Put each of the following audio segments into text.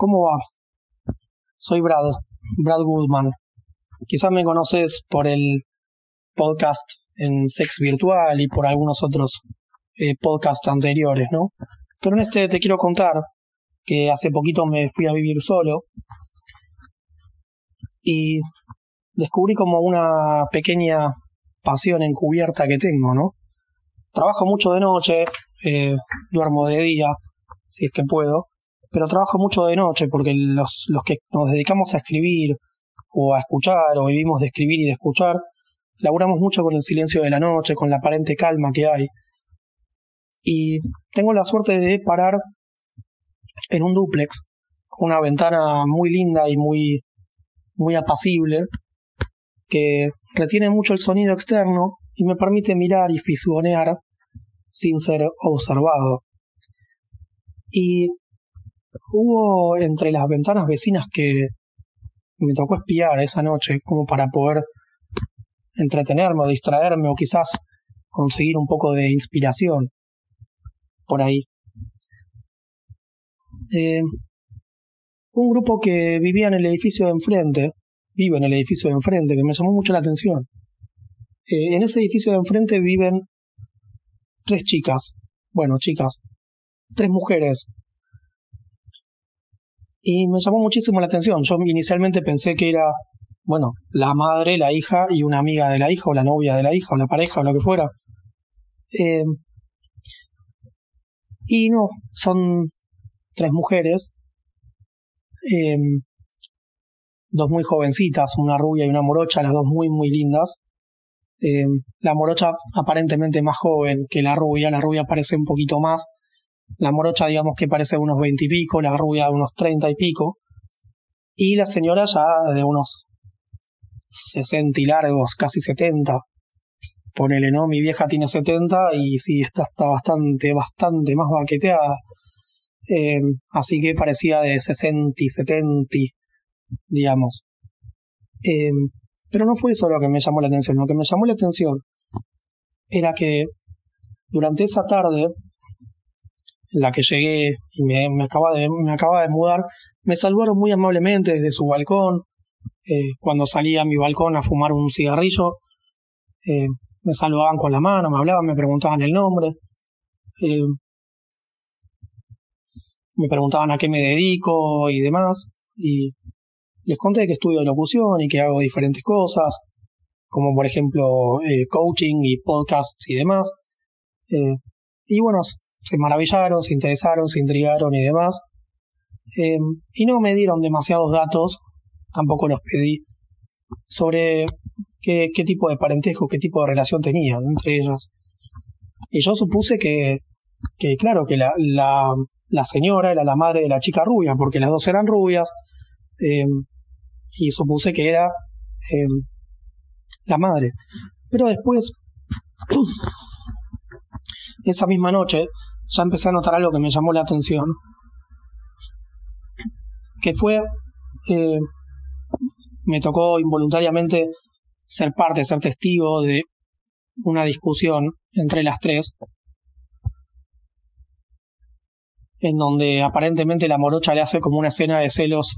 ¿Cómo va? Soy Brad, Brad Goodman. Quizás me conoces por el podcast en Sex Virtual y por algunos otros eh, podcasts anteriores, ¿no? Pero en este te quiero contar que hace poquito me fui a vivir solo y descubrí como una pequeña pasión encubierta que tengo, ¿no? Trabajo mucho de noche, eh, duermo de día, si es que puedo, pero trabajo mucho de noche porque los, los que nos dedicamos a escribir o a escuchar o vivimos de escribir y de escuchar, laburamos mucho con el silencio de la noche, con la aparente calma que hay. Y tengo la suerte de parar en un duplex, una ventana muy linda y muy, muy apacible, que retiene mucho el sonido externo y me permite mirar y fisgonear sin ser observado. Y hubo entre las ventanas vecinas que me tocó espiar esa noche como para poder entretenerme o distraerme o quizás conseguir un poco de inspiración por ahí. Eh, un grupo que vivía en el edificio de enfrente, vive en el edificio de enfrente, que me llamó mucho la atención. Eh, en ese edificio de enfrente viven tres chicas, bueno, chicas, tres mujeres. Y me llamó muchísimo la atención. Yo inicialmente pensé que era, bueno, la madre, la hija y una amiga de la hija, o la novia de la hija, o la pareja, o lo que fuera. Eh, y no, son tres mujeres, eh, dos muy jovencitas, una rubia y una morocha, las dos muy, muy lindas. Eh, la morocha aparentemente más joven que la rubia, la rubia parece un poquito más, la morocha digamos que parece de unos veinte y pico, la rubia de unos treinta y pico, y la señora ya de unos sesenta y largos, casi setenta. Ponele, ¿no? Mi vieja tiene setenta y sí, está, está bastante, bastante más baqueteada. Eh, así que parecía de sesenta y setenta, digamos. Eh, pero no fue eso lo que me llamó la atención. Lo que me llamó la atención era que durante esa tarde en la que llegué y me, me, acaba, de, me acaba de mudar, me saludaron muy amablemente desde su balcón. Eh, cuando salí a mi balcón a fumar un cigarrillo, eh, me saludaban con la mano, me hablaban, me preguntaban el nombre. Eh, me preguntaban a qué me dedico y demás. Y les conté que estudio locución y que hago diferentes cosas, como por ejemplo coaching y podcasts y demás. Y bueno, se maravillaron, se interesaron, se intrigaron y demás. Eh, y no me dieron demasiados datos, tampoco los pedí, sobre qué, qué tipo de parentesco, qué tipo de relación tenían entre ellas. Y yo supuse que, que claro, que la, la, la señora era la madre de la chica rubia, porque las dos eran rubias, eh, y supuse que era eh, la madre. Pero después, esa misma noche, ya empecé a notar algo que me llamó la atención, que fue, eh, me tocó involuntariamente ser parte, ser testigo de una discusión entre las tres, en donde aparentemente la morocha le hace como una escena de celos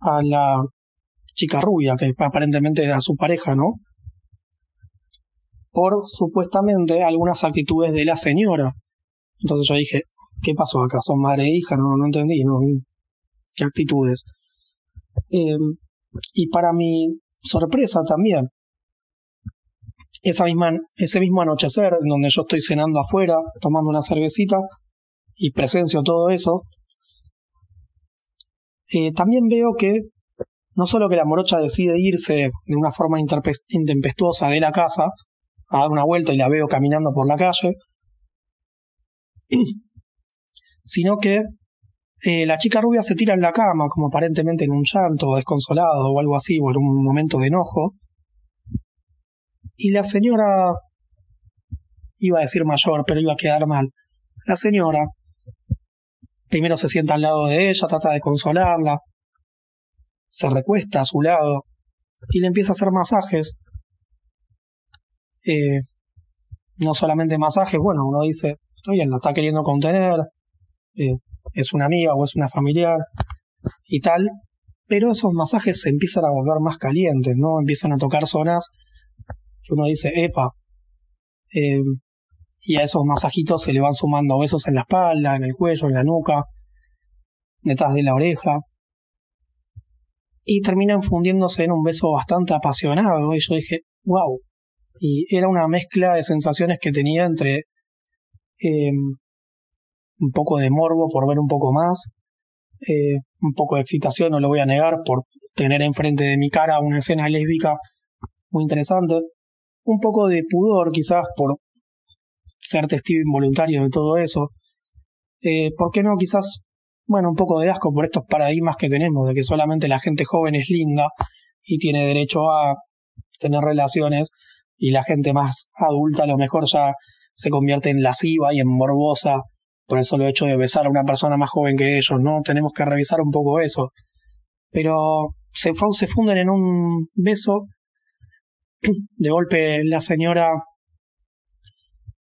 a la chica rubia, que aparentemente era su pareja, ¿no? Por supuestamente algunas actitudes de la señora. Entonces yo dije, ¿qué pasó acá? ¿Son madre e hija? No, no entendí, ¿no? ¿Qué actitudes? Eh, y para mi sorpresa también, esa misma, ese mismo anochecer, en donde yo estoy cenando afuera, tomando una cervecita, y presencio todo eso, eh, también veo que no solo que la morocha decide irse de una forma intempestuosa de la casa a dar una vuelta y la veo caminando por la calle, sino que eh, la chica rubia se tira en la cama, como aparentemente en un llanto, desconsolado o algo así, o en un momento de enojo. Y la señora, iba a decir mayor, pero iba a quedar mal. La señora primero se sienta al lado de ella, trata de consolarla, se recuesta a su lado y le empieza a hacer masajes. Eh, no solamente masajes, bueno, uno dice, bien, lo está queriendo contener, eh, es una amiga o es una familiar, y tal, pero esos masajes se empiezan a volver más calientes, ¿no? Empiezan a tocar zonas que uno dice, epa, eh, y a esos masajitos se le van sumando besos en la espalda, en el cuello, en la nuca, detrás de la oreja, y terminan fundiéndose en un beso bastante apasionado, y yo dije, wow, y era una mezcla de sensaciones que tenía entre eh, un poco de morbo por ver un poco más, eh, un poco de excitación, no lo voy a negar, por tener enfrente de mi cara una escena lésbica muy interesante, un poco de pudor quizás por ser testigo involuntario de todo eso, eh, ¿por qué no quizás, bueno, un poco de asco por estos paradigmas que tenemos, de que solamente la gente joven es linda y tiene derecho a tener relaciones y la gente más adulta a lo mejor ya se convierte en lasciva y en morbosa por el solo hecho de besar a una persona más joven que ellos, ¿no? Tenemos que revisar un poco eso. Pero se, funden en un beso. De golpe la señora,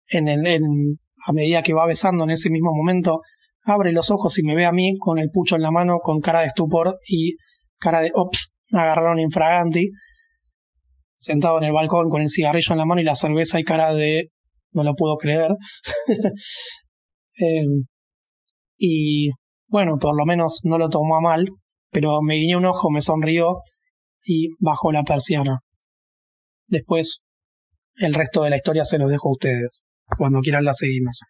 en, en, a medida que va besando en ese mismo momento, abre los ojos y me ve a mí con el pucho en la mano, con cara de estupor y cara de, ops, agarraron infraganti, sentado en el balcón con el cigarrillo en la mano y la cerveza y cara de, no lo puedo creer. Eh, y bueno, por lo menos no lo tomó a mal, pero me guiñó un ojo, me sonrió y bajó la persiana. Después, el resto de la historia se los dejo a ustedes. Cuando quieran la seguimos.